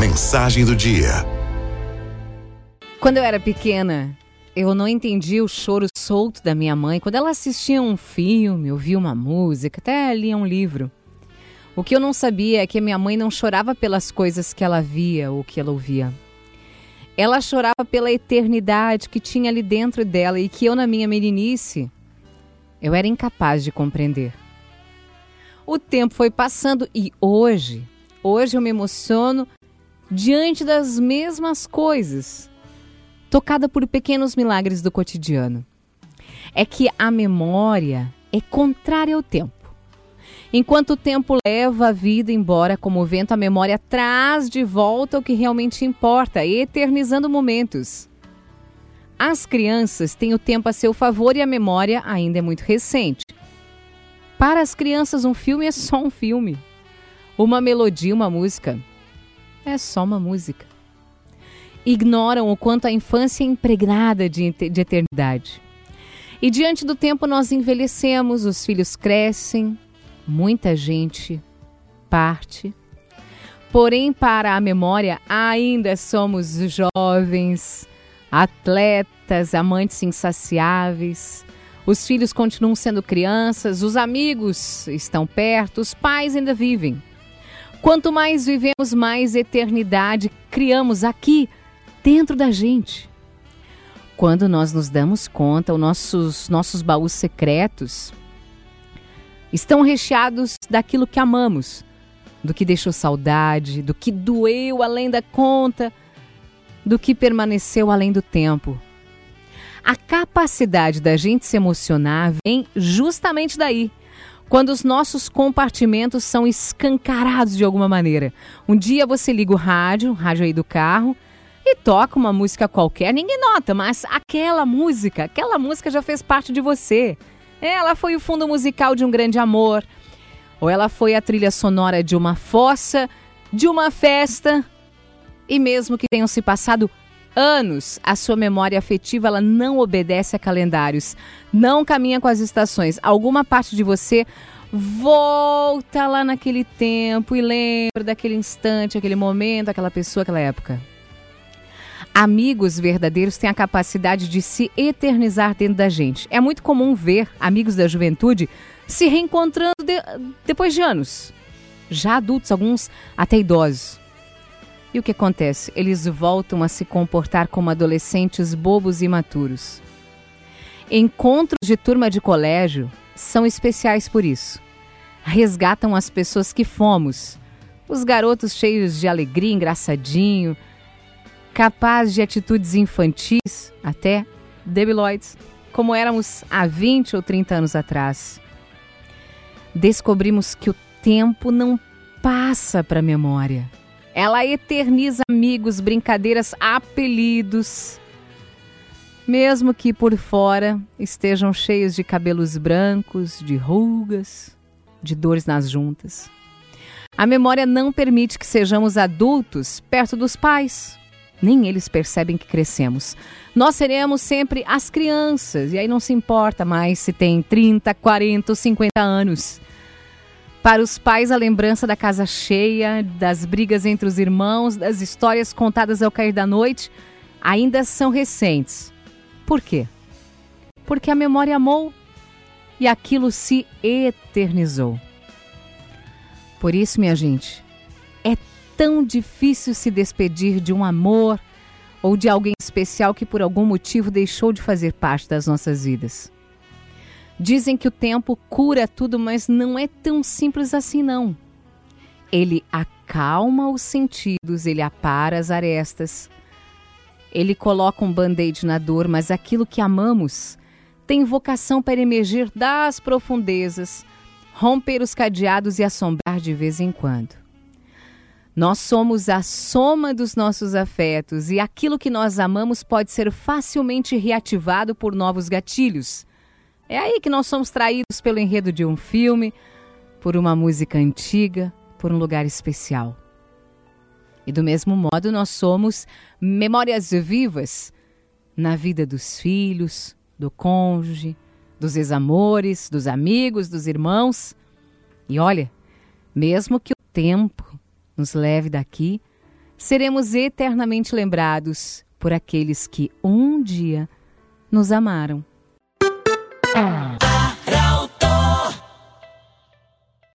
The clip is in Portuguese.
Mensagem do dia. Quando eu era pequena, eu não entendia o choro solto da minha mãe quando ela assistia um filme, ouvia uma música, até lia um livro. O que eu não sabia é que minha mãe não chorava pelas coisas que ela via ou que ela ouvia. Ela chorava pela eternidade que tinha ali dentro dela e que eu, na minha meninice, eu era incapaz de compreender. O tempo foi passando e hoje, hoje eu me emociono diante das mesmas coisas, tocada por pequenos milagres do cotidiano. É que a memória é contrária ao tempo. Enquanto o tempo leva a vida embora como o vento, a memória traz de volta o que realmente importa, eternizando momentos. As crianças têm o tempo a seu favor e a memória ainda é muito recente. Para as crianças, um filme é só um filme. Uma melodia, uma música, é só uma música. Ignoram o quanto a infância é impregnada de, de eternidade. E diante do tempo nós envelhecemos, os filhos crescem, muita gente parte. Porém, para a memória, ainda somos jovens, atletas, amantes insaciáveis. Os filhos continuam sendo crianças, os amigos estão perto, os pais ainda vivem. Quanto mais vivemos, mais eternidade criamos aqui, dentro da gente. Quando nós nos damos conta, os nossos, nossos baús secretos estão recheados daquilo que amamos, do que deixou saudade, do que doeu além da conta, do que permaneceu além do tempo. A capacidade da gente se emocionar vem justamente daí quando os nossos compartimentos são escancarados de alguma maneira. Um dia você liga o rádio, rádio aí do carro, e toca uma música qualquer, ninguém nota, mas aquela música, aquela música já fez parte de você. Ela foi o fundo musical de um grande amor, ou ela foi a trilha sonora de uma fossa, de uma festa. E mesmo que tenham se passado anos, a sua memória afetiva ela não obedece a calendários, não caminha com as estações. Alguma parte de você volta lá naquele tempo e lembra daquele instante, aquele momento, aquela pessoa, aquela época. Amigos verdadeiros têm a capacidade de se eternizar dentro da gente. É muito comum ver amigos da juventude se reencontrando de, depois de anos, já adultos, alguns até idosos. E o que acontece? Eles voltam a se comportar como adolescentes bobos e imaturos. Encontros de turma de colégio são especiais por isso. Resgatam as pessoas que fomos, os garotos cheios de alegria, engraçadinho, capazes de atitudes infantis, até debilóides, como éramos há 20 ou 30 anos atrás. Descobrimos que o tempo não passa para a memória ela eterniza amigos, brincadeiras, apelidos. Mesmo que por fora estejam cheios de cabelos brancos, de rugas, de dores nas juntas. A memória não permite que sejamos adultos perto dos pais. Nem eles percebem que crescemos. Nós seremos sempre as crianças, e aí não se importa mais se tem 30, 40 ou 50 anos. Para os pais, a lembrança da casa cheia, das brigas entre os irmãos, das histórias contadas ao cair da noite, ainda são recentes. Por quê? Porque a memória amou e aquilo se eternizou. Por isso, minha gente, é tão difícil se despedir de um amor ou de alguém especial que por algum motivo deixou de fazer parte das nossas vidas. Dizem que o tempo cura tudo, mas não é tão simples assim, não. Ele acalma os sentidos, ele apara as arestas. Ele coloca um band-aid na dor, mas aquilo que amamos tem vocação para emergir das profundezas, romper os cadeados e assombrar de vez em quando. Nós somos a soma dos nossos afetos e aquilo que nós amamos pode ser facilmente reativado por novos gatilhos. É aí que nós somos traídos pelo enredo de um filme, por uma música antiga, por um lugar especial. E do mesmo modo, nós somos memórias vivas na vida dos filhos, do cônjuge, dos ex-amores, dos amigos, dos irmãos. E olha, mesmo que o tempo nos leve daqui, seremos eternamente lembrados por aqueles que um dia nos amaram. Mm.